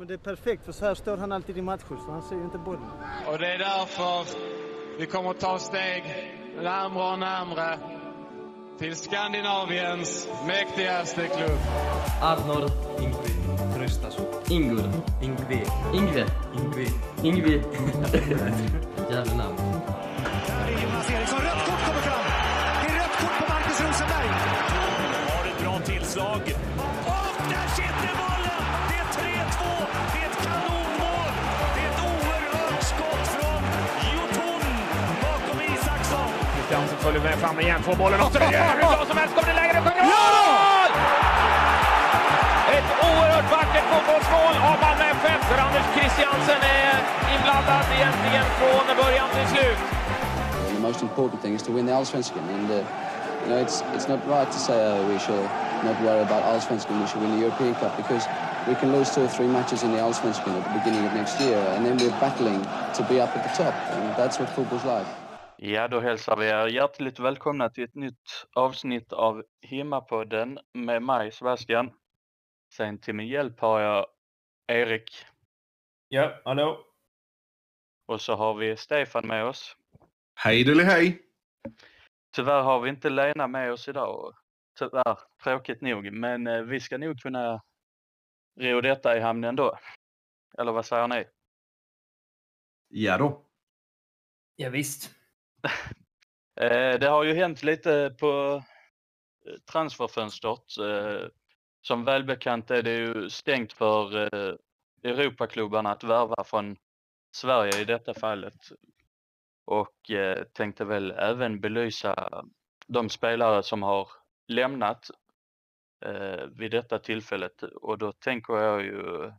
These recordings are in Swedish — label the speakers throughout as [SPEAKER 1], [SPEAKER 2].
[SPEAKER 1] Men det är perfekt för så här står han alltid i matcher så han ser ju inte bollen.
[SPEAKER 2] Och det är därför vi kommer att ta steg närmare och närmare till Skandinaviens mäktigaste klubb.
[SPEAKER 3] Arnor Ingvi Tröstason. Ingur. Ingvi. Ingve. Ingvi. Ingvi. Jävla namn.
[SPEAKER 4] Där är Jonas Eriksson. Rött kort kommer fram. Det är rött kort på Marcus Rosenberg.
[SPEAKER 5] Har ett bra tillslag.
[SPEAKER 6] Christiansen följer med fram igen, får bollen och så är hur bra som helst. Kommer det läge, det sjunger mål! Ett oerhört vackert fotbollsmål av Malmö FF där Anders Christiansen är inblandad egentligen från början till slut.
[SPEAKER 7] The most important thing is to win the Allsvenskan, and uh, you know it's it's not right to say uh, we should not worry about Allsvenskan. We should win the European Cup because we can lose two or three matches in the Allsvenskan at the beginning of next year, and then we're battling to be up at the top, and that's what football's like.
[SPEAKER 8] Ja, då hälsar vi er hjärtligt välkomna till ett nytt avsnitt av Himmapodden med mig Sebastian. Sen till min hjälp har jag Erik
[SPEAKER 9] Ja, hallå?
[SPEAKER 8] och så har vi Stefan med oss.
[SPEAKER 10] Hej Deli hej!
[SPEAKER 8] Tyvärr har vi inte Lena med oss idag. Tyvärr, tråkigt nog. Men eh, vi ska nog kunna ro detta i hamn ändå. Eller vad säger ni?
[SPEAKER 10] Ja då.
[SPEAKER 9] Ja, visst.
[SPEAKER 8] Eh, det har ju hänt lite på eh, transferfönstret. Eh, som välbekant är det ju stängt för Europaklubbarna att värva från Sverige i detta fallet. Och tänkte väl även belysa de spelare som har lämnat vid detta tillfället. Och då tänker jag ju,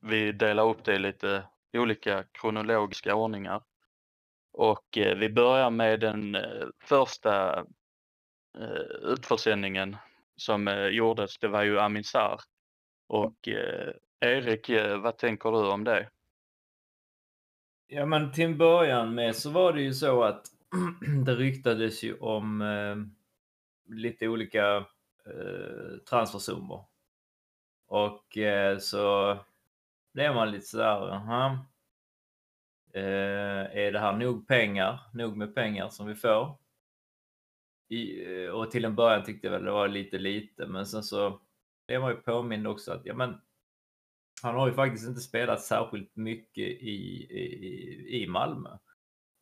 [SPEAKER 8] vi delar upp det i lite olika kronologiska ordningar. Och eh, vi börjar med den eh, första eh, utförsäljningen som gjordes. Det var ju Amin Sarr. Och eh, Erik, vad tänker du om det?
[SPEAKER 9] Ja, men till en början med så var det ju så att det ryktades ju om eh, lite olika eh, transfersummor. Och eh, så blev man lite sådär, jaha. Eh, är det här nog pengar, nog med pengar som vi får? I, eh, och till en början tyckte jag väl det var lite lite, men sen så blev man ju påmind också att ja, men han har ju faktiskt inte spelat särskilt mycket i, i, i Malmö.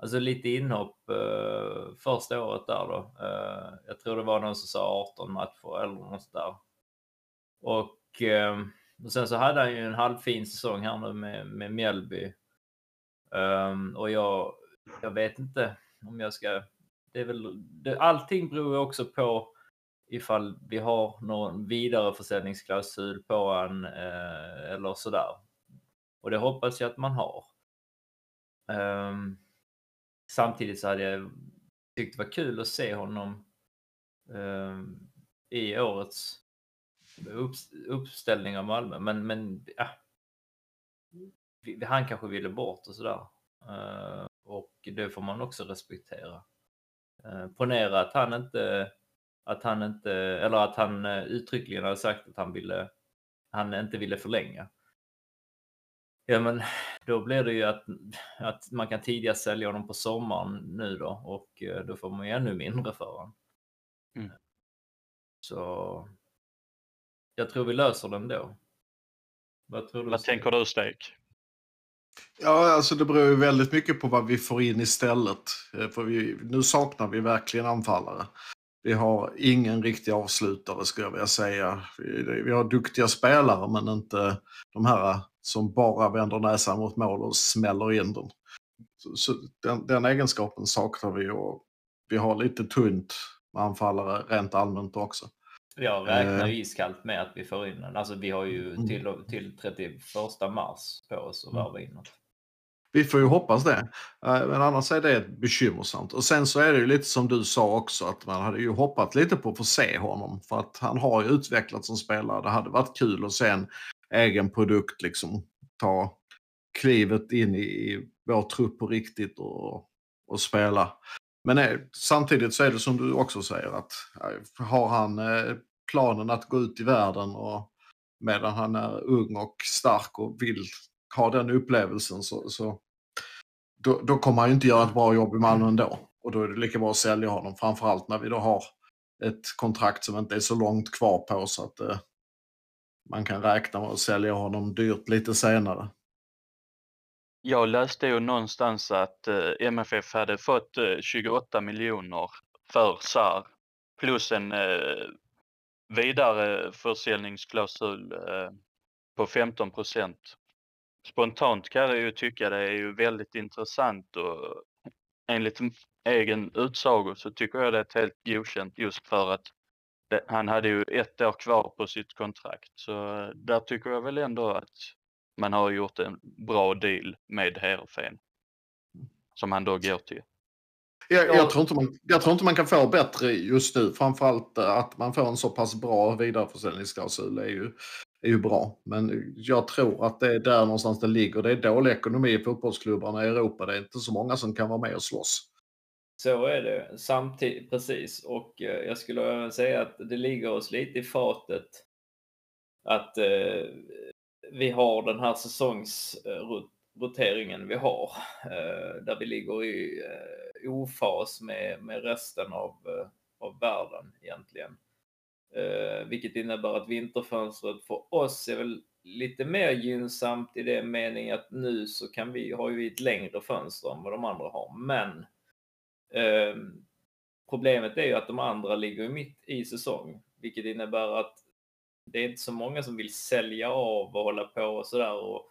[SPEAKER 9] Alltså lite inhopp eh, första året där då. Eh, jag tror det var någon som sa 18 matcher eller något där. Och, eh, och sen så hade han ju en halvfin säsong här nu med, med Mjällby. Um, och jag, jag vet inte om jag ska... Det är väl, det, allting beror ju också på ifall vi har någon vidareförsäljningsklausul på en eh, eller sådär. Och det hoppas jag att man har. Um, samtidigt så hade jag tyckt det var kul att se honom um, i årets upp, uppställning av Malmö. Men, men ja, han kanske ville bort och sådär. Uh, och det får man också respektera. Uh, ponera att han inte att han inte, eller att han eh, uttryckligen hade sagt att han ville, han inte ville förlänga. Ja men då blir det ju att, att man kan tidigast sälja honom på sommaren nu då och eh, då får man ju ännu mindre för honom.
[SPEAKER 8] Mm.
[SPEAKER 9] Så jag tror vi löser den då. Vad tror du?
[SPEAKER 8] Vad tänker du Stek?
[SPEAKER 10] Ja, alltså det beror ju väldigt mycket på vad vi får in istället. Eh, för vi, nu saknar vi verkligen anfallare. Vi har ingen riktig avslutare skulle jag vilja säga. Vi, vi har duktiga spelare men inte de här som bara vänder näsan mot mål och smäller in den. Så, så den, den egenskapen saknar vi och vi har lite tunt med anfallare rent allmänt också.
[SPEAKER 9] Jag räknar
[SPEAKER 10] Eh.
[SPEAKER 9] ju iskallt med att vi får in den. Alltså vi har ju
[SPEAKER 10] Mm.
[SPEAKER 9] till, till 31 mars på oss att
[SPEAKER 10] Mm.
[SPEAKER 9] värva in något.
[SPEAKER 10] Vi får ju hoppas det. Eh, Men annars är det bekymmersamt. Och sen så är det ju lite som du sa också att man hade ju hoppat lite på att få se honom. För att han har ju utvecklats som spelare. Det hade varit kul att se en egen produkt liksom ta klivet in i, vår trupp på riktigt och, och spela. Men eh, samtidigt så är det som du också säger att eh, har han eh, planen att gå ut i världen och medan han är ung och stark och vill ha den upplevelsen så, så då, då kommer han ju inte göra ett bra jobb i Malmö ändå. Och då är det lika bra att sälja honom, framförallt när vi då har ett kontrakt som inte är så långt kvar på så att eh, man kan räkna med att sälja honom dyrt lite senare.
[SPEAKER 8] Jag läste ju någonstans att eh, MFF hade fått eh, 28 miljoner för SAR plus en eh, vidareförsäljningsklausul eh, på 15 procent. Spontant kan jag ju tycka det är ju väldigt intressant och enligt egen utsago så tycker jag det är ett helt godkänt just för att det, han hade ju ett år kvar på sitt kontrakt. Så eh, där tycker jag väl ändå att man har gjort en bra deal med Heerenveen. Som han då går till.
[SPEAKER 10] Jag, jag, tror inte man, jag tror inte man kan få bättre just nu. Framförallt eh, att man får en så pass bra vidareförsäljningsklausul är ju, är ju bra. Men jag tror att det är där någonstans det ligger. Det är dålig ekonomi i fotbollsklubbarna i Europa. Det är inte så många som kan vara med och slåss.
[SPEAKER 9] Så är det samtidigt, precis. Och eh, jag skulle även säga att det ligger oss lite i fatet att eh, vi har den här säsongsroteringen vi har. Eh, där vi ligger i eh, ofas med, med resten av, eh, av världen egentligen. Eh, vilket innebär att vinterfönstret för oss är väl lite mer gynnsamt i det meningen att nu så kan vi, har ju vi ett längre fönster än vad de andra har. Men eh, problemet är ju att de andra ligger mitt i säsong, vilket innebär att det är inte så många som vill sälja av och hålla på och sådär. Och,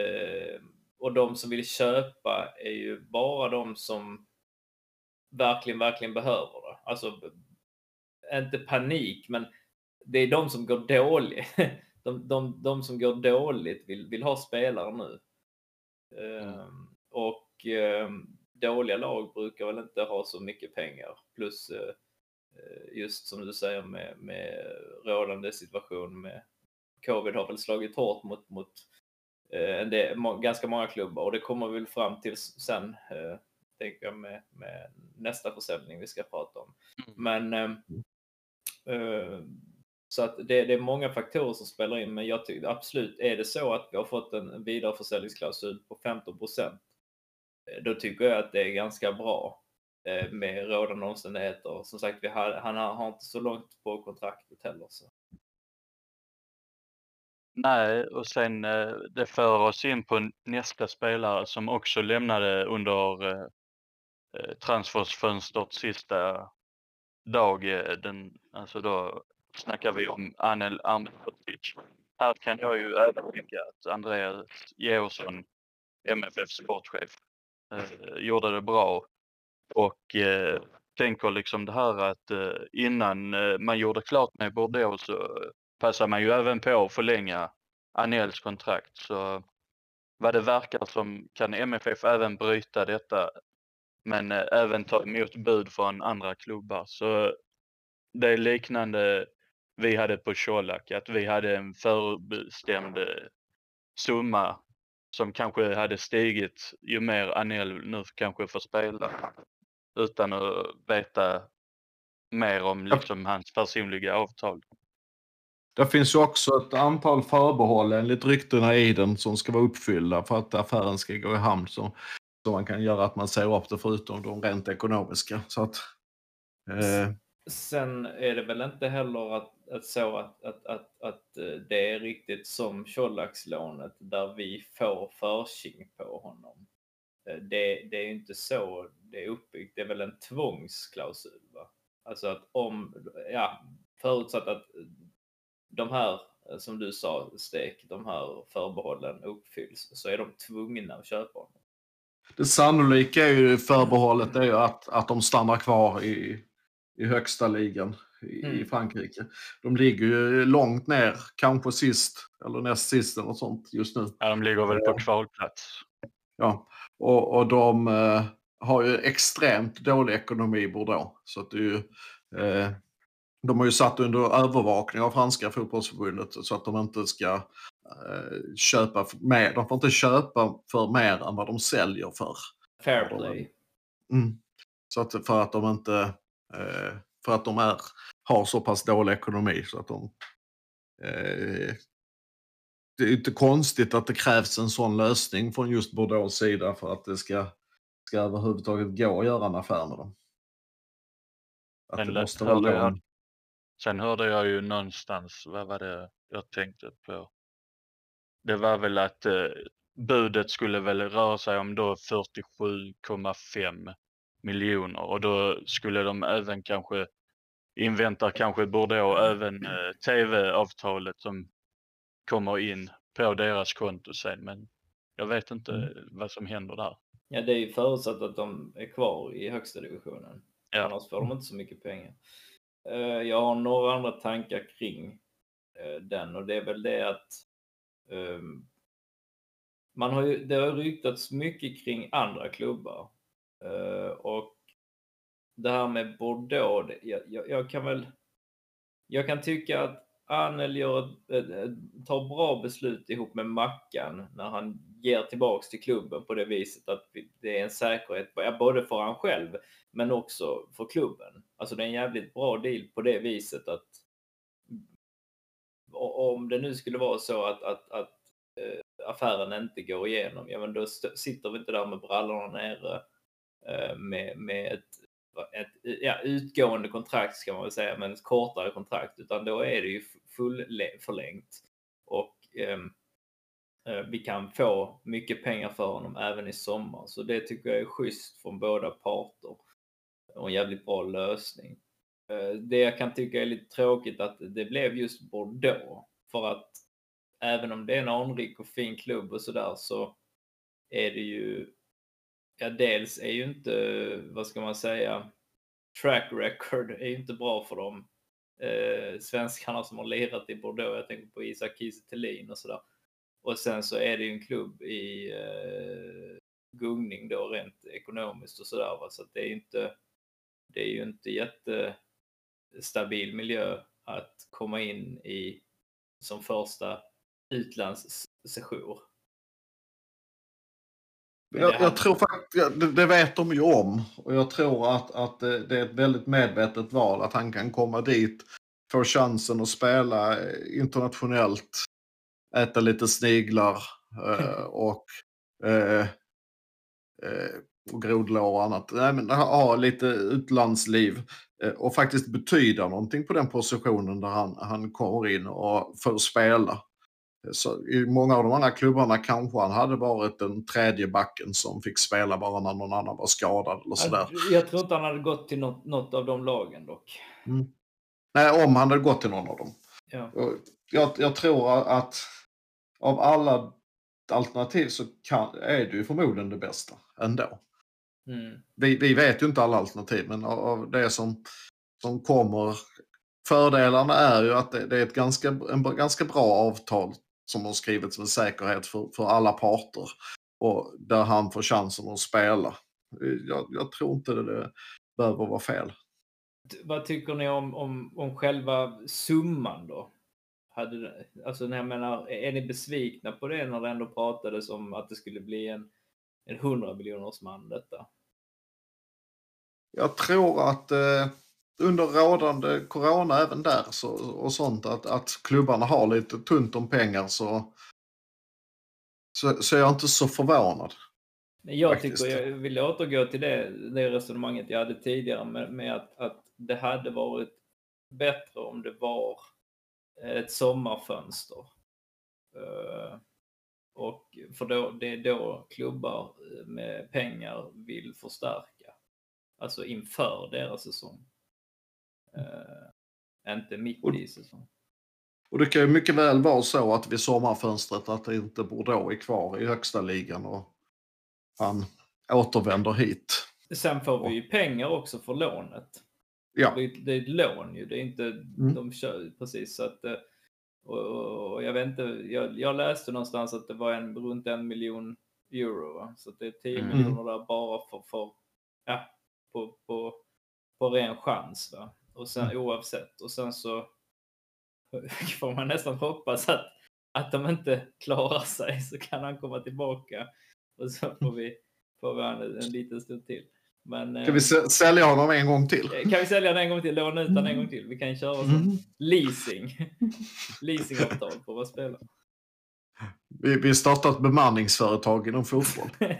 [SPEAKER 9] eh, och de som vill köpa är ju bara de som verkligen, verkligen behöver det. Alltså, inte panik, men det är de som går dåligt. De, de, de som går dåligt vill, vill ha spelare nu. Eh, och eh, dåliga lag brukar väl inte ha så mycket pengar. Plus eh, just som du säger med, med rådande situation med covid har väl slagit hårt mot, mot eh, ganska många klubbar och det kommer vi väl fram till sen, eh, tänker jag, med, med nästa försäljning vi ska prata om. Men eh, eh, så att det, det är många faktorer som spelar in, men jag tycker absolut, är det så att vi har fått en vidareförsäljningsklausul på 15 procent, då tycker jag att det är ganska bra eh, med rådande omständigheter. Som sagt, vi har, han har, har inte så långt på kontraktet heller. Så.
[SPEAKER 8] Nej, och sen eh, det för oss in på nästa spelare som också lämnade under eh, eh, Eh, transfersfönstret sista dag. Eh, den, alltså då snackar vi om Anel Ahmedhodzic. Här kan jag ju även tycka att Andreas Georgsson, MFF sportchef, eh, gjorde det bra. Och eh, tänker liksom det här att eh, innan eh, man gjorde klart med Bordeaux så passar man ju även på att förlänga Anels kontrakt. Så vad det verkar som kan MFF även bryta detta men eh, även ta emot bud från andra klubbar. Så det är liknande vi hade på Colak, att vi hade en förbestämd eh, summa som kanske hade stigit ju mer Anel nu kanske får spela utan att veta mer om liksom hans personliga avtal.
[SPEAKER 10] Det finns ju också ett antal förbehåll enligt ryktena i den som ska vara uppfyllda för att affären ska gå i hamn. Så, som man kan göra att man ser upp det förutom de rent ekonomiska. Så att, eh,
[SPEAKER 9] Sen är det väl inte heller att, att så att, att, att, att eh, det är riktigt som Colakslånet där vi får försing på honom. Eh, det, det är ju inte så det är uppbyggt. Det är väl en tvångsklausul. Va? Alltså att om, ja, förutsatt att eh, de här, som du sa, Stek, de här förbehållen uppfylls, så är de tvungna att köpa honom
[SPEAKER 10] det sannolika är ju förbehållet är ju att, att de stannar kvar i, i högsta ligan i, i
[SPEAKER 9] Mm.
[SPEAKER 10] Frankrike. De ligger ju långt ner, kanske sist eller näst sist eller något sånt just nu.
[SPEAKER 8] Ja, de ligger väl på kvalplats.
[SPEAKER 10] Ja, och, och de eh, har ju extremt dålig ekonomi i Bordeaux. Så att det är ju, eh, de har ju satt under övervakning av franska fotbollsförbundet så att de inte ska köpa för mer. De får inte köpa för mer än vad de säljer för.
[SPEAKER 9] Fair play.
[SPEAKER 10] Mm. Så att, för att de inte eh, för att de är, har så pass dålig ekonomi så att de Eh, det är inte konstigt att det krävs en sån lösning från just Bordeaux sida för att det ska, ska överhuvudtaget gå att göra en affär med dem. Att
[SPEAKER 8] Sen,
[SPEAKER 10] måste vara
[SPEAKER 8] hörde jag, sen hörde jag ju någonstans, vad var det jag tänkte på? Det var väl att eh, budet skulle väl röra sig om då 47,5 miljoner och då skulle de även kanske invänta kanske Bordeaux även eh, tv-avtalet som kommer in på deras konto sen men jag vet inte
[SPEAKER 9] Mm.
[SPEAKER 8] vad som händer där.
[SPEAKER 9] Ja, det är ju förutsatt att de är kvar i högsta divisionen.
[SPEAKER 8] Ja.
[SPEAKER 9] Annars får de inte så mycket pengar. Eh, Jag har några andra tankar kring eh, den och det är väl det att Ehm, man har ju, det har ryktats mycket kring andra klubbar. Ehm, och det här med Bordeaux, det, jag, jag, jag kan väl jag kan tycka att Anel gör ett, tar bra beslut ihop med Mackan när han ger tillbaks till klubben på det viset att det är en säkerhet både för han själv men också för klubben. Alltså det är en jävligt bra deal på det viset att om det nu skulle vara så att, att, att eh, affären inte går igenom, ja men då sitter vi inte där med brallorna nere eh, med, med ett, ett ja, utgående kontrakt ska man väl säga, men ett kortare kontrakt, utan då är det ju full förlängt. Och ehm, eh, vi kan få mycket pengar för honom även i sommar. Så det tycker jag är schysst från båda parter. Och en jävligt bra lösning. Eh, det jag kan tycka är lite tråkigt att det blev just Bordeaux. För att även om det är en anrik och fin klubb och sådär så är det ju, ja dels är ju inte, vad ska man säga, track record är ju inte bra för dem. Eh, svenskarna som har lirat i Bordeaux, jag tänker på Isak Kiese Thelin och sådär. Och sen så är det ju en klubb i eh, gungning då rent ekonomiskt och sådär. Va? Så att det är ju inte, det är ju inte jättestabil miljö att komma in i som första utlandssession. Men
[SPEAKER 10] Jag, jag tror faktiskt, det, det vet de ju om. Och jag tror att, att det, är ett väldigt medvetet val att han kan komma dit, få chansen att spela eh, internationellt, äta lite sniglar eh, och, eh, och grodlår och annat. Nej, men ha lite utlandsliv och faktiskt betyda någonting på den positionen där han, han kommer in och får spela. Så I många av de andra klubbarna kanske han hade varit den tredje backen som fick spela bara när någon annan var skadad eller sådär.
[SPEAKER 9] Jag, tror inte han hade gått till något, något av de lagen dock.
[SPEAKER 10] Nej, om han hade gått till någon av dem.
[SPEAKER 9] Ja.
[SPEAKER 10] Jag, jag tror att av alla alternativ så kan, är det ju förmodligen det bästa ändå.
[SPEAKER 9] Mm.
[SPEAKER 10] Vi, vi vet ju inte alla alternativ, men av, det som, som kommer. Fördelarna är ju att det, det är ett ganska, en ganska bra avtal som har skrivits med säkerhet för, för alla parter. Och där han får chansen att spela. Jag, jag tror inte det, det behöver vara fel.
[SPEAKER 9] Vad tycker ni om, om, om själva summan då? Hade, alltså, när jag menar, är ni besvikna på det när det ändå pratades om att det skulle bli en, en 100 miljoners man detta?
[SPEAKER 10] Jag tror att eh, under rådande corona även där så, och sånt att, att klubbarna har lite tunt om pengar så, så, så är jag inte så förvånad.
[SPEAKER 9] Men jag
[SPEAKER 10] Faktiskt.
[SPEAKER 9] tycker, jag vill återgå till det, det resonemanget jag hade tidigare med, med att, att det hade varit bättre om det var ett sommarfönster. Eh, och för då, det är då klubbar med pengar vill förstärka. Alltså inför deras säsong. Eh, inte mitt
[SPEAKER 10] Och-
[SPEAKER 9] i säsong.
[SPEAKER 10] Och det kan ju mycket väl vara så att vid sommarfönstret att det inte Bordeaux är kvar i högsta ligan och han återvänder hit.
[SPEAKER 9] Sen får vi ju pengar också för lånet.
[SPEAKER 10] Ja.
[SPEAKER 9] Det, är, det är ett lån ju, det är inte,
[SPEAKER 10] Mm.
[SPEAKER 9] de kör precis så att eh, och, och, jag vet inte, jag, jag läste någonstans att det var en, runt en miljon euro. Va? Så det är 10
[SPEAKER 8] Mm.
[SPEAKER 9] miljoner där bara för, för ja, på, på, på ren chans. Va? Och sen
[SPEAKER 10] Mm.
[SPEAKER 9] oavsett. Och sen så får man nästan hoppas att, att de inte klarar sig så kan han komma tillbaka. Och så får vi, får vi en, en liten stund till. Men,
[SPEAKER 10] Kan vi
[SPEAKER 9] eh,
[SPEAKER 10] sä- sälja honom en gång till?
[SPEAKER 9] kan vi sälja den en gång till? Låna ut den en gång till? Vi kan köra som
[SPEAKER 10] Mm.
[SPEAKER 9] leasing. Leasingavtal på våra spelare.
[SPEAKER 10] Vi, vi startar ett bemanningsföretag inom fotboll.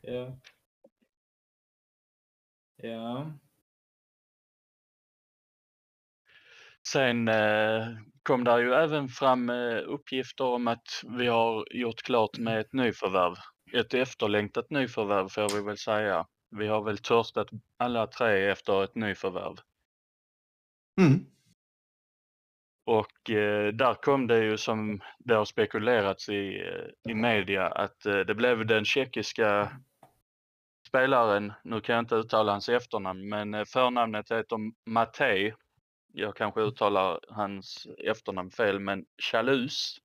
[SPEAKER 9] ja. Ja.
[SPEAKER 8] Sen eh, kom där ju även fram eh, uppgifter om att vi har gjort klart med ett nyförvärv. Ett efterlängtat nyförvärv får vi väl säga. Vi har väl törstat alla tre efter ett nyförvärv.
[SPEAKER 10] Mm.
[SPEAKER 8] Och eh, där kom det ju som det har spekulerats i, eh, i media att eh, det blev den tjeckiska spelaren, nu kan jag inte uttala hans efternamn, men eh, förnamnet heter Matej. Jag kanske uttalar hans efternamn fel, men Chalus.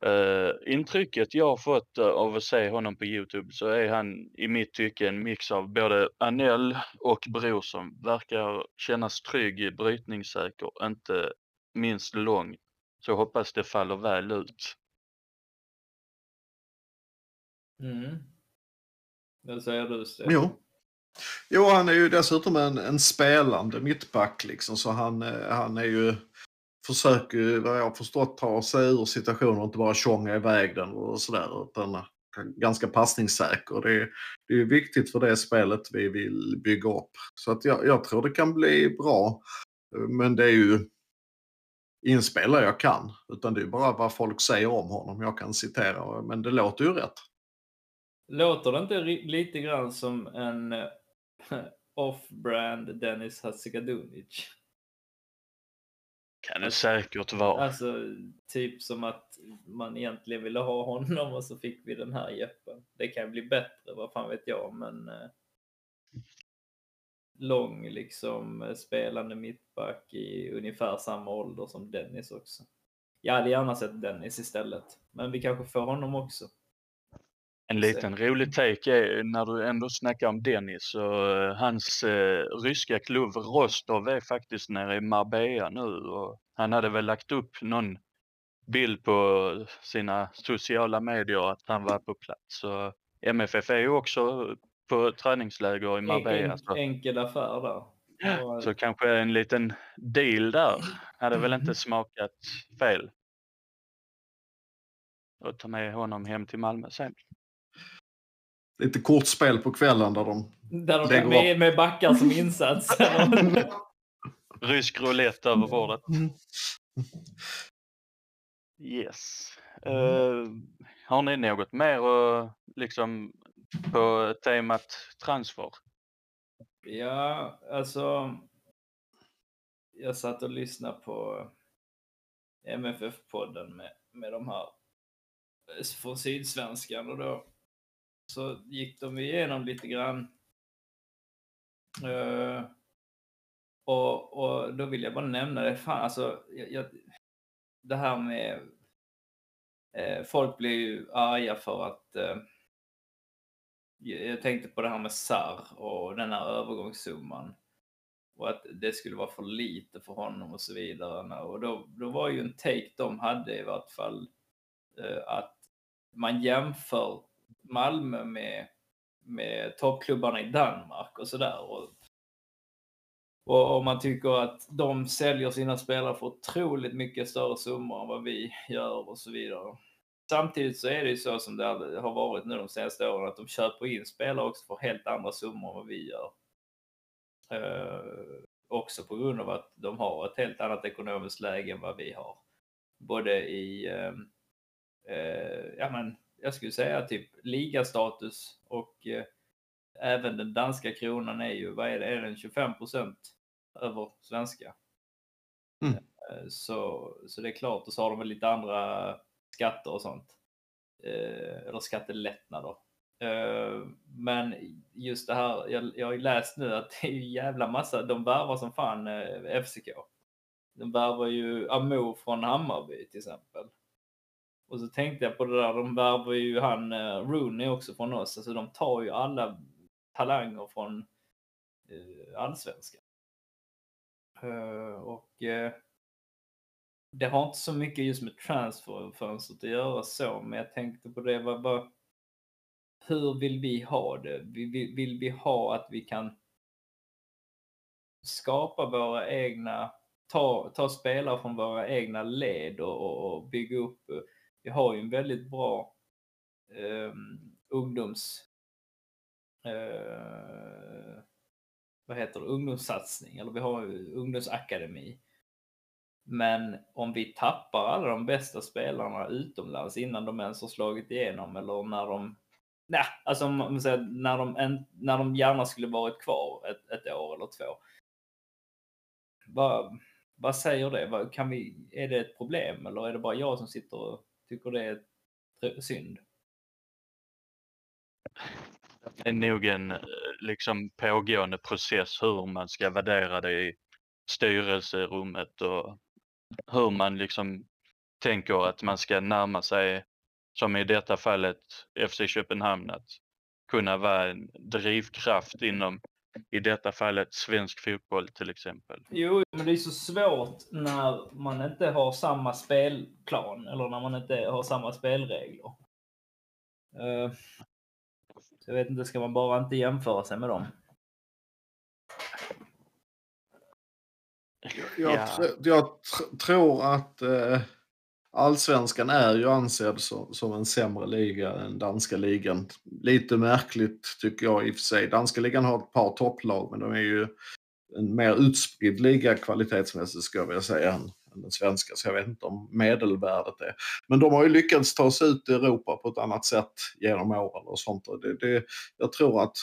[SPEAKER 8] Eh, intrycket jag har fått eh, av att se honom på Youtube så är han i mitt tycke en mix av både Anel och Brorsson. Verkar kännas trygg, brytningssäker, inte minst lång. Så hoppas det faller väl ut.
[SPEAKER 9] Mm. Vad säger du Stefan?
[SPEAKER 10] Jo. Jo, han är ju dessutom en, en spelande mittback liksom, så han, eh, han är ju försöker ju, vad jag har förstått, ta sig ur situationer och inte bara tjonga iväg den och sådär, utan ganska passningssäker. Det är, det är ju viktigt för det spelet vi vill bygga upp. Så att jag, jag tror det kan bli bra. Men det är ju inspelare jag kan, utan det är bara vad folk säger om honom jag kan citera, men det låter ju rätt.
[SPEAKER 9] Låter det inte lite grann som en eh, off-brand Dennis Hadzikadunic?
[SPEAKER 8] Kan det säkert vara.
[SPEAKER 9] Alltså, typ som att man egentligen ville ha honom och så fick vi den här Jeppen. Det kan bli bättre, vad fan vet jag, men eh, lång liksom eh, spelande mittback i ungefär samma ålder som Dennis också. Jag hade gärna sett Dennis istället, men vi kanske får honom också.
[SPEAKER 8] En liten rolig take är när du ändå snackar om Dennis så eh, hans eh, ryska klubb Rostov är faktiskt nere i Marbella nu och han hade väl lagt upp någon bild på sina sociala medier att han var på plats. Så MFF är ju också på träningsläger i
[SPEAKER 9] En,
[SPEAKER 8] Marbella.
[SPEAKER 9] en,
[SPEAKER 8] Så,
[SPEAKER 9] enkel affär där. Och,
[SPEAKER 8] så kanske en liten deal där hade väl inte smakat fel. Och ta med honom hem till Malmö sen.
[SPEAKER 10] Lite kortspel på kvällen där de
[SPEAKER 9] där de är med, med backar som insats.
[SPEAKER 8] Rysk roulette över bordet. Yes. Eh, har ni något mer uh, liksom på temat transfer?
[SPEAKER 9] Ja, alltså. Jag satt och lyssnade på MFF-podden med, med de här eh, från Sydsvenskan och då så gick de igenom lite grann. Uh, och, och då vill jag bara nämna det, fan alltså, jag, jag, det här med eh, folk blir ju arga för att eh, jag jag tänkte på det här med SAR och den här övergångssumman. Och att det skulle vara för lite för honom och så vidare. Och då, då var ju en take de hade i vart fall eh, att man jämför Malmö med, med toppklubbarna i Danmark och sådär. Och, och om man tycker att de säljer sina spelare för otroligt mycket större summor än vad vi gör och så vidare. Samtidigt så är det ju så som det har varit nu de senaste åren att de köper in spelare också för helt andra summor än vad vi gör. Eh, också på grund av att de har ett helt annat ekonomiskt läge än vad vi har. Både i, eh, eh, ja men jag skulle säga typ ligastatus och eh, även den danska kronan är ju, vad är det, är den 25% över svenska?
[SPEAKER 10] Mm.
[SPEAKER 9] Eh, Så, så det är klart, och så har de väl lite andra skatter och sånt. Eh, eller skattelättnader. Eh, men just det här, jag, jag har ju läst nu att det är ju jävla massa, de värvar som fan eh, FCK. De värvar ju Amo från Hammarby till exempel. Och så tänkte jag på det där, de värvar ju han eh, Rooney också från oss. Alltså de tar ju alla talanger från eh, allsvenskan. Eh, och eh, det har inte så mycket just med transferfönstret att göra så, men jag tänkte på det, vad, vad, hur vill vi ha det? Vill, vill, vill vi ha att vi kan skapa våra egna, ta, ta spelare från våra egna led och, och, och bygga upp. Eh, vi har ju en väldigt bra eh, ungdoms eh, vad heter det, ungdomssatsning eller vi har ju ungdomsakademi. Men om vi tappar alla de bästa spelarna utomlands innan de ens har slagit igenom eller när de Nej, alltså om man säger, när, de, en, när de gärna skulle varit kvar ett, ett år eller två. Vad, vad säger det? Vad, kan vi, är det ett problem eller är det bara jag som sitter och tycker det är synd?
[SPEAKER 8] Det är nog en eh, liksom pågående process hur man ska värdera det i styrelserummet och hur man liksom tänker att man ska närma sig, som i detta fallet FC Köpenhamn, att kunna vara en drivkraft inom, i detta fallet, svensk fotboll till exempel.
[SPEAKER 9] Jo, men det är så svårt när man inte har samma spelplan eller när man inte har samma spelregler. Uh, jag vet inte, ska man bara inte jämföra sig med dem?
[SPEAKER 10] Jag,
[SPEAKER 8] Ja.
[SPEAKER 10] jag tr- tror att eh, allsvenskan är ju ansedd som, som en sämre liga än danska ligan. Lite märkligt tycker jag i och för sig. Danska ligan har ett par topplag men de är ju en mer utspridd liga kvalitetsmässigt ska jag vilja säga än, än den svenska. Så jag vet inte om medelvärdet är. Men de har ju lyckats ta sig ut i Europa på ett annat sätt genom åren och sånt. Och det, det, jag tror att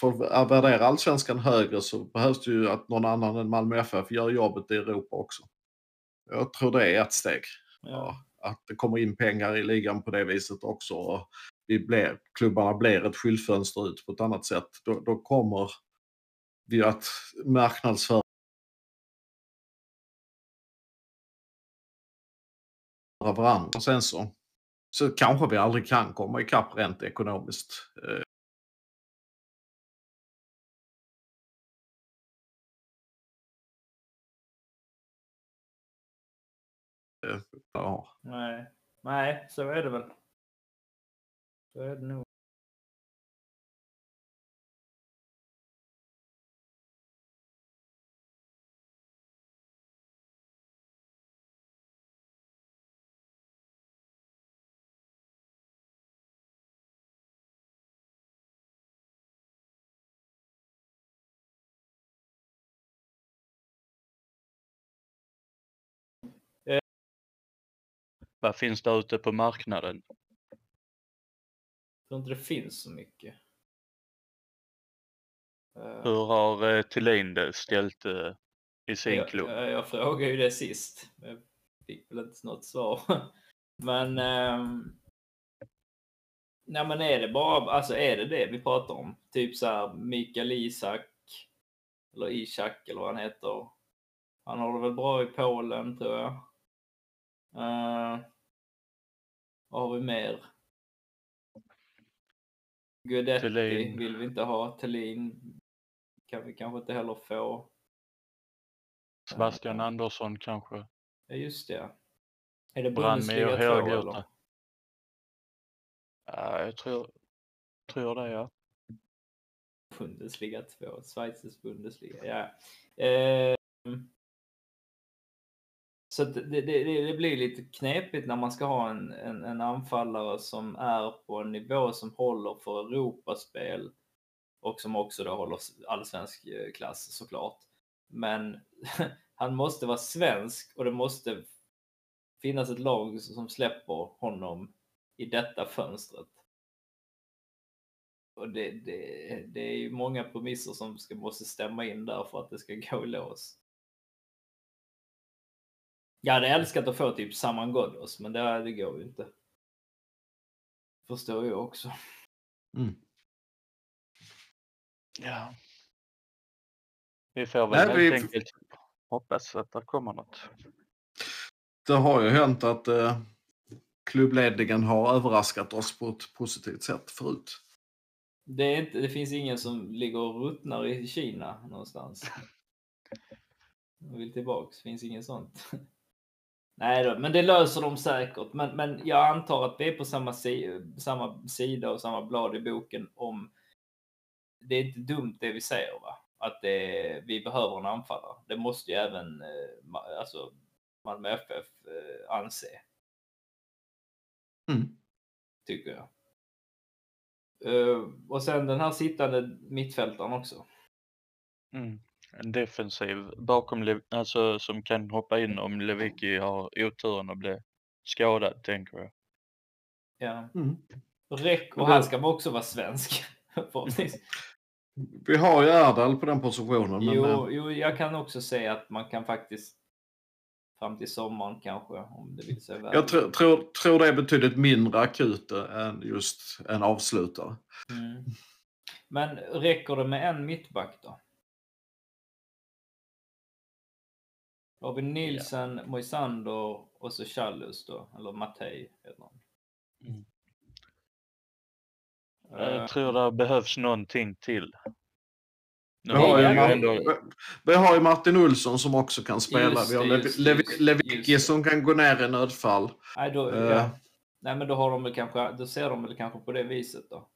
[SPEAKER 10] för att värdera allsvenskan högre så behövs det ju att någon annan än Malmö FF gör jobbet i Europa också. Jag tror det är ett steg. Ja, att det kommer in pengar i ligan på det viset också. Och vi blir, klubbarna blir ett skyltfönster ut på ett annat sätt. Då, då kommer vi att marknadsföra varandra. Och sen så, så kanske vi aldrig kan komma ikapp rent ekonomiskt. Eh.
[SPEAKER 9] Nej. Nej, så är det väl. Så är det nog.
[SPEAKER 8] Vad finns där ute på marknaden?
[SPEAKER 9] Jag tror inte det finns så mycket. Eh,
[SPEAKER 8] Hur har eh, Thelin det ställt eh, i sin
[SPEAKER 9] jag,
[SPEAKER 8] klubb?
[SPEAKER 9] jag, jag frågade ju det sist. Jag fick väl inte något svar. Men... ehm, nej men är det bara, alltså är det det vi pratar om? Typ så här Mikael Isak. Eller Ishak eller vad han heter. Han har det väl bra i Polen tror jag. Uh, vad har vi mer? Guidetti
[SPEAKER 8] Thelin.
[SPEAKER 9] vill vi inte ha. Thelin kan vi kanske inte heller få.
[SPEAKER 8] Sebastian Andersson kanske?
[SPEAKER 9] Ja, just det. Är det
[SPEAKER 8] Brann
[SPEAKER 9] Bundesliga
[SPEAKER 8] med
[SPEAKER 9] 2
[SPEAKER 8] och hög
[SPEAKER 9] eller?
[SPEAKER 8] ute. Ja, jag tror, tror det ja.
[SPEAKER 9] Bundesliga 2, Schweizers Bundesliga. Ja. Eh, så det, det, det, blir lite knepigt när man ska ha en, en, en anfallare som är på en nivå som håller för Europaspel och som också då håller allsvensk eh, klass såklart. Men han måste vara svensk och det måste finnas ett lag som släpper honom i detta fönstret. Och det, det, det är ju många premisser som ska, måste stämma in där för att det ska gå i lås. Jag hade älskat att få typ Saman Ghoddos, men det, det går ju inte. Förstår jag också.
[SPEAKER 10] Mm.
[SPEAKER 8] Ja. Vi får väl
[SPEAKER 10] Nej,
[SPEAKER 8] helt
[SPEAKER 10] vi-
[SPEAKER 8] enkelt hoppas att det kommer något.
[SPEAKER 10] Det har ju hänt att eh, klubbledningen har överraskat oss på ett positivt sätt förut.
[SPEAKER 9] Det, är inte, det finns ingen som ligger och ruttnar i Kina någonstans. Jag vill tillbaks, finns inget sånt. Nej då, men det löser de säkert. Men, men jag antar att vi är på samma, si samma sida och samma blad i boken om det är inte dumt det vi säger va? Att det, vi behöver en anfallare. Det måste ju även eh, alltså, Malmö FF eh, anse.
[SPEAKER 10] Mm.
[SPEAKER 9] Tycker jag. Eh, och sen den här sittande mittfältaren också.
[SPEAKER 8] Mm. En defensiv bakom, Le- alltså som kan hoppa in om Lewicki har oturen att bli skadad, tänker jag.
[SPEAKER 9] Ja.
[SPEAKER 10] Mm.
[SPEAKER 9] Räck,
[SPEAKER 10] Men
[SPEAKER 9] och han ska också vara svensk. förhoppningsvis.
[SPEAKER 10] Vi har ju Erdal på den positionen. Men,
[SPEAKER 9] jo,
[SPEAKER 10] eh,
[SPEAKER 9] jo, jag kan också säga att man kan faktiskt fram till sommaren kanske, om det vill sig väl.
[SPEAKER 10] jag tr tror, tror det är betydligt mindre akut än just en avslutare.
[SPEAKER 9] Mm. Men räcker det med en mittback då? Vi Nilsen, Moisander och så Challus då, eller Mattei heter han.
[SPEAKER 8] Mm.
[SPEAKER 9] Eh,
[SPEAKER 8] Jag tror det behövs någonting till.
[SPEAKER 10] Vi har, ju
[SPEAKER 8] vi
[SPEAKER 10] Mar-
[SPEAKER 8] ändå...
[SPEAKER 10] vi- har ju Martin Olsson som också kan spela.
[SPEAKER 9] Just
[SPEAKER 10] vi har Lev Lev Lewicki som kan gå ner i nödfall.
[SPEAKER 9] Nej, då,
[SPEAKER 10] Eh.
[SPEAKER 9] ja. Nej, men då har de väl kanske, då ser de väl kanske på det viset då.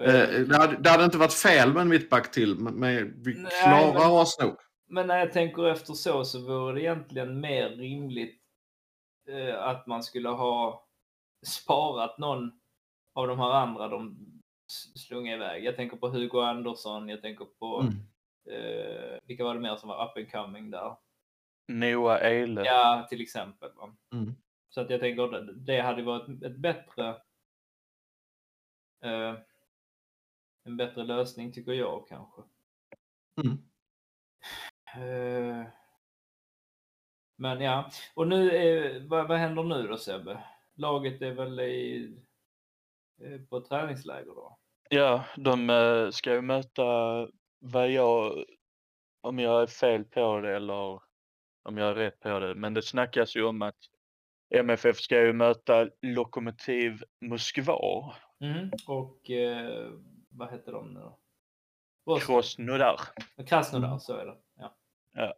[SPEAKER 9] Är det-
[SPEAKER 10] det, hade, det hade inte varit fel med en mittback till, men, men vi
[SPEAKER 9] Nej,
[SPEAKER 10] klarar
[SPEAKER 9] men-
[SPEAKER 10] oss nog.
[SPEAKER 9] Men när jag tänker efter så, så vore det egentligen mer rimligt eh, att man skulle ha sparat någon av de här andra de slunga iväg. Jag tänker på Hugo Andersson, jag tänker på
[SPEAKER 10] Mm.
[SPEAKER 9] eh, vilka var det mer som var up and coming där?
[SPEAKER 8] Noah Ehle.
[SPEAKER 9] Ja, till exempel. Va?
[SPEAKER 10] Mm.
[SPEAKER 9] Så att jag tänker att det hade varit ett bättre eh, en bättre lösning tycker jag kanske.
[SPEAKER 10] Mm.
[SPEAKER 9] Eh, Men ja, och nu är, vad, vad händer nu då Sebbe? Laget är väl i, eh, på träningsläger då?
[SPEAKER 8] Ja, de eh, ska ju möta vad jag, om jag är fel på det eller om jag är rätt på det, men det snackas ju om att MFF ska ju möta Lokomotiv Moskva,
[SPEAKER 9] Mm. Och eh, vad heter de nu då?
[SPEAKER 8] Krasnodar.
[SPEAKER 9] Krasnodar, så är det. Ja.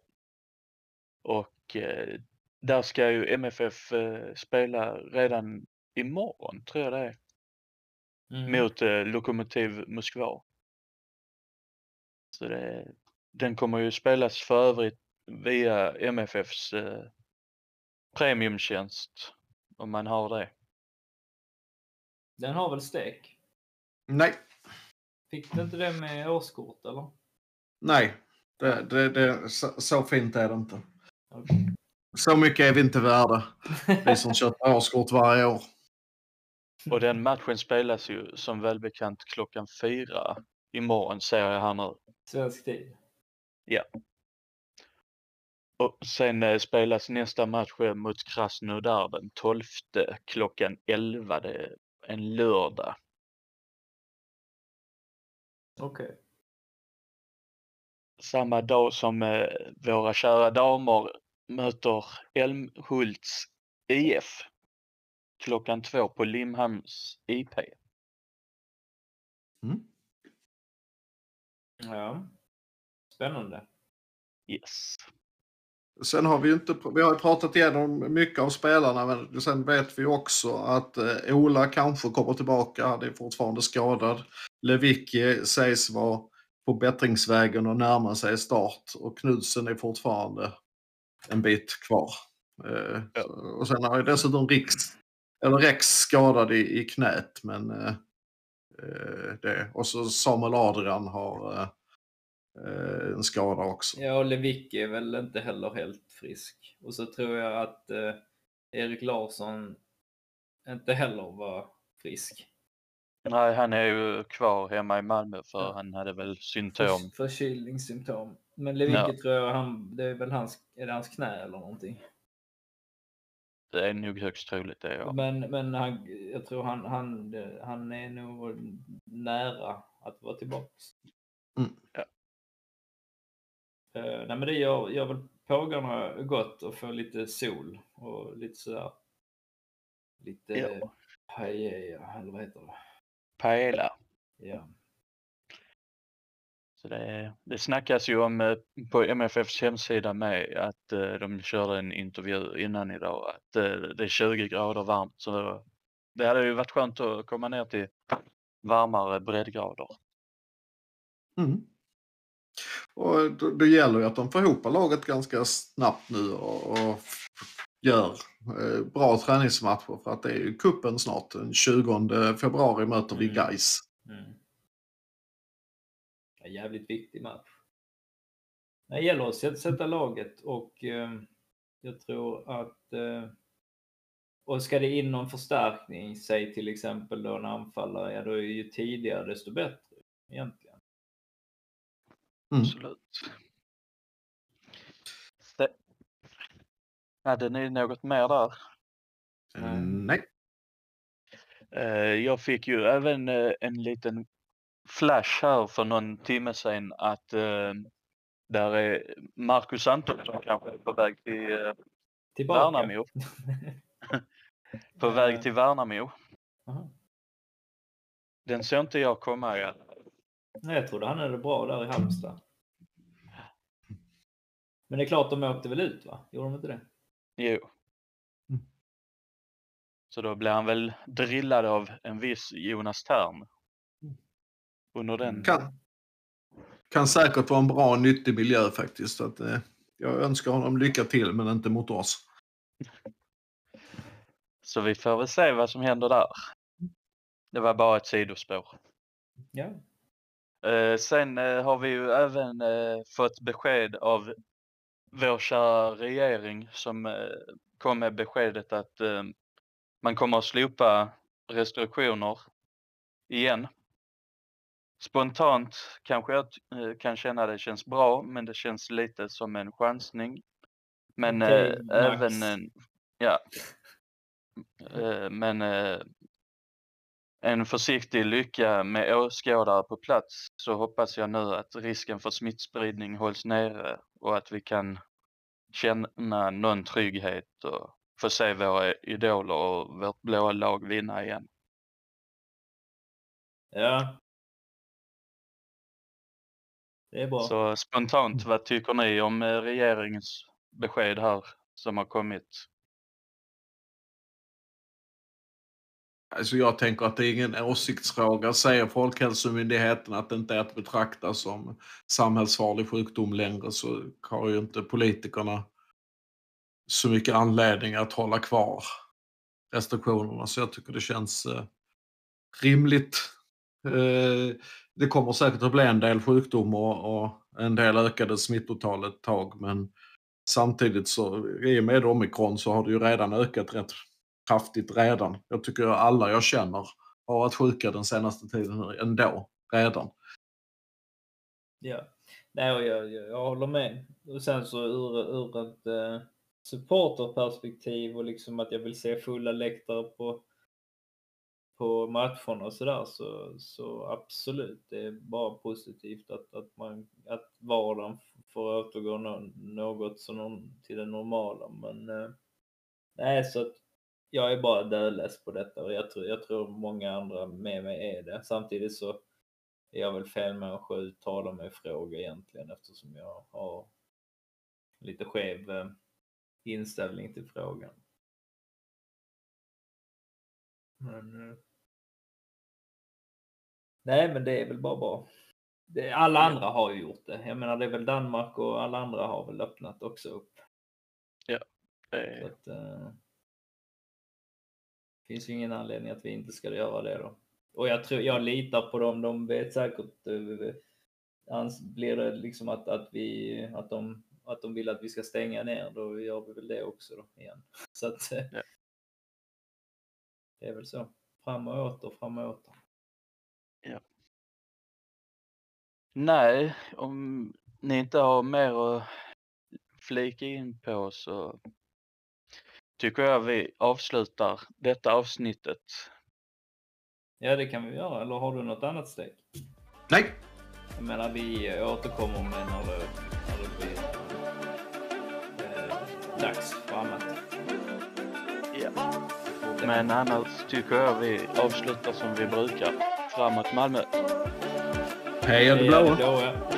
[SPEAKER 8] Och eh, där ska ju MFF eh, spela redan imorgon, tror jag det är,
[SPEAKER 9] Mm.
[SPEAKER 8] mot eh, Lokomotiv Moskva. Så det, den kommer ju spelas för övrigt via MFFs eh, premiumtjänst, om man har det.
[SPEAKER 9] Den har väl stek?
[SPEAKER 10] Nej,
[SPEAKER 9] Fick du inte det med årskort eller?
[SPEAKER 10] nej. Det, det, det, så, så fint är det inte.
[SPEAKER 9] Okej.
[SPEAKER 10] Så mycket är vi inte värda, vi som köper årskort varje år.
[SPEAKER 8] Och den matchen spelas ju som välbekant klockan fyra imorgon ser jag här nu.
[SPEAKER 9] Svensk tid.
[SPEAKER 8] Och sen eh, spelas nästa match eh, mot Krasnodar den 12 klockan 11. Det är en lördag.
[SPEAKER 9] Okej.
[SPEAKER 8] Samma dag som eh, våra kära damer möter Älmhults IF. Klockan två på Limhamns IP.
[SPEAKER 10] Mm.
[SPEAKER 9] Ja. Spännande.
[SPEAKER 8] Yes.
[SPEAKER 10] Sen har vi ju inte, vi har pratat igenom mycket av spelarna, men sen vet vi också att eh, Ola kanske kommer tillbaka, han är fortfarande skadad. Lewicki sägs vara på bättringsvägen och närma sig start och Knudsen är fortfarande en bit kvar. Eh,
[SPEAKER 8] Ja.
[SPEAKER 10] så- Och sen har ju dessutom Riks, eller Rex skadad i, i knät, men eh, eh, det. Och så Samuel Adrian har en skada också.
[SPEAKER 9] Ja, och Lewicki är väl inte heller helt frisk. Och så tror jag att eh, Erik Larsson inte heller var frisk.
[SPEAKER 8] Nej, han är ju kvar hemma i Malmö för
[SPEAKER 9] Ja.
[SPEAKER 8] han hade väl symptom.
[SPEAKER 9] För, förkylningssymptom. Men Lewicki
[SPEAKER 8] Ja.
[SPEAKER 9] tror jag, han, det är väl hans, är det hans knä eller någonting.
[SPEAKER 8] Det är nog högst troligt det, ja.
[SPEAKER 9] Men, men han, jag tror han, han, han är nog nära att vara tillbaks.
[SPEAKER 10] Mm.
[SPEAKER 8] Ja.
[SPEAKER 9] Eh, nej men det gör, gör väl pågarna gott och få lite sol och lite sådär. Lite
[SPEAKER 8] Ja.
[SPEAKER 9] paella, eller vad heter det?
[SPEAKER 8] Paella.
[SPEAKER 9] Ja.
[SPEAKER 8] Så det, det snackas ju om eh, på MFFs hemsida med att eh, de körde en intervju innan idag att eh, det är 20 grader varmt. Så det hade ju varit skönt att komma ner till varmare breddgrader.
[SPEAKER 10] Mm. Och då, då gäller det att de får ihop laget ganska snabbt nu och, och gör bra träningsmatcher för att det är ju kuppen snart. Den 20 februari möter vi
[SPEAKER 9] Mm.
[SPEAKER 10] Gais.
[SPEAKER 9] Mm. En jävligt viktig match. Det gäller att sätta, sätta laget och eh, jag tror att eh, och ska det in någon förstärkning, säg till exempel då en anfallare, ja då är ju tidigare desto bättre egentligen.
[SPEAKER 10] Mm.
[SPEAKER 8] Absolut. Det... Hade ni något mer där?
[SPEAKER 10] Mm, nej.
[SPEAKER 8] Eh, Jag fick ju även en liten flash här för någon timme sedan att där är Marcus Antonsson kanske är på väg till
[SPEAKER 9] Tillbaka.
[SPEAKER 8] Värnamo. på väg till Värnamo.
[SPEAKER 9] Aha.
[SPEAKER 8] Den såg inte jag komma fall.
[SPEAKER 9] Nej, jag trodde han hade bra där i Halmstad. Men det är klart, de åkte väl ut va? Gjorde de inte det?
[SPEAKER 8] Jo.
[SPEAKER 10] Mm.
[SPEAKER 8] Så då blir han väl drillad av en viss Jonas Tern. Under den.
[SPEAKER 10] Kan, kan säkert vara en bra och nyttig miljö faktiskt. Så Att, eh, jag önskar honom lycka till men inte mot oss.
[SPEAKER 8] Så vi får väl se vad som händer där. Det var bara ett sidospår.
[SPEAKER 9] Ja.
[SPEAKER 8] Eh, sen eh, har vi ju även eh, fått besked av vår kära regering som eh, kom med beskedet att eh, man kommer att slopa restriktioner igen. Spontant kanske jag eh, kan känna det känns bra, men det känns lite som en chansning. Men
[SPEAKER 9] Max.
[SPEAKER 8] även en, ja. Men en försiktig lycka med åskådare på plats så hoppas jag nu att risken för smittspridning hålls nere och att vi kan känna någon trygghet och få se våra idoler och vårt blåa lag vinna igen.
[SPEAKER 9] Ja. Det är bra.
[SPEAKER 8] Så spontant, vad tycker ni om eh, regeringens besked här som har kommit?
[SPEAKER 10] Alltså jag tänker att det är ingen åsiktsfråga. Säger Folkhälsomyndigheten att det inte är att betrakta som samhällsfarlig sjukdom längre så har ju inte politikerna så mycket anledning att hålla kvar restriktionerna. Så jag tycker det känns eh, rimligt. Eh, det kommer säkert att bli en del sjukdomar och, och en del ökade smittotal ett tag men samtidigt så i och med omikron så har det ju redan ökat rätt kraftigt redan. Jag tycker alla jag känner har varit sjuka den senaste tiden ändå, redan.
[SPEAKER 9] Ja. Nej, och jag, jag, jag håller med. Och sen så ur, ur ett eh, supporterperspektiv och liksom att jag vill se fulla läktare på, på matcherna och sådär så, så absolut, det är bara positivt att, att, man, att vardagen får återgå no, något så någon, till det normala. Men eh, nej, så att jag är bara dödless på detta och jag tror, jag tror många andra med mig är det. Samtidigt så är jag väl fel människa att uttala mig i fråga egentligen eftersom jag har lite skev eh, inställning till frågan. Men, eh, nej, men det är väl bara bra. Det, alla andra har ju gjort det. Jag menar, det är väl Danmark och alla andra har väl öppnat också upp.
[SPEAKER 8] Ja.
[SPEAKER 9] Att, eh, finns ju ingen anledning att vi inte ska göra det då. Och jag tror, jag litar på dem. De vet säkert, eh, blir det liksom att, att vi, att de, att de vill att vi ska stänga ner, då gör vi väl det också då igen. Så att eh,
[SPEAKER 8] Ja.
[SPEAKER 9] det är väl så. Fram och åter, fram och åter.
[SPEAKER 8] nej, om ni inte har mer att flika in på så tycker jag vi avslutar detta avsnittet.
[SPEAKER 9] Ja, det kan vi göra. Eller har du något annat steg?
[SPEAKER 10] Nej,
[SPEAKER 9] Jag menar, vi återkommer med när det, när det blir eh, dags för annat.
[SPEAKER 8] Ja. Men annars tycker jag vi avslutar som vi brukar. Framåt Malmö!
[SPEAKER 10] Heja det blåa.
[SPEAKER 9] blåa.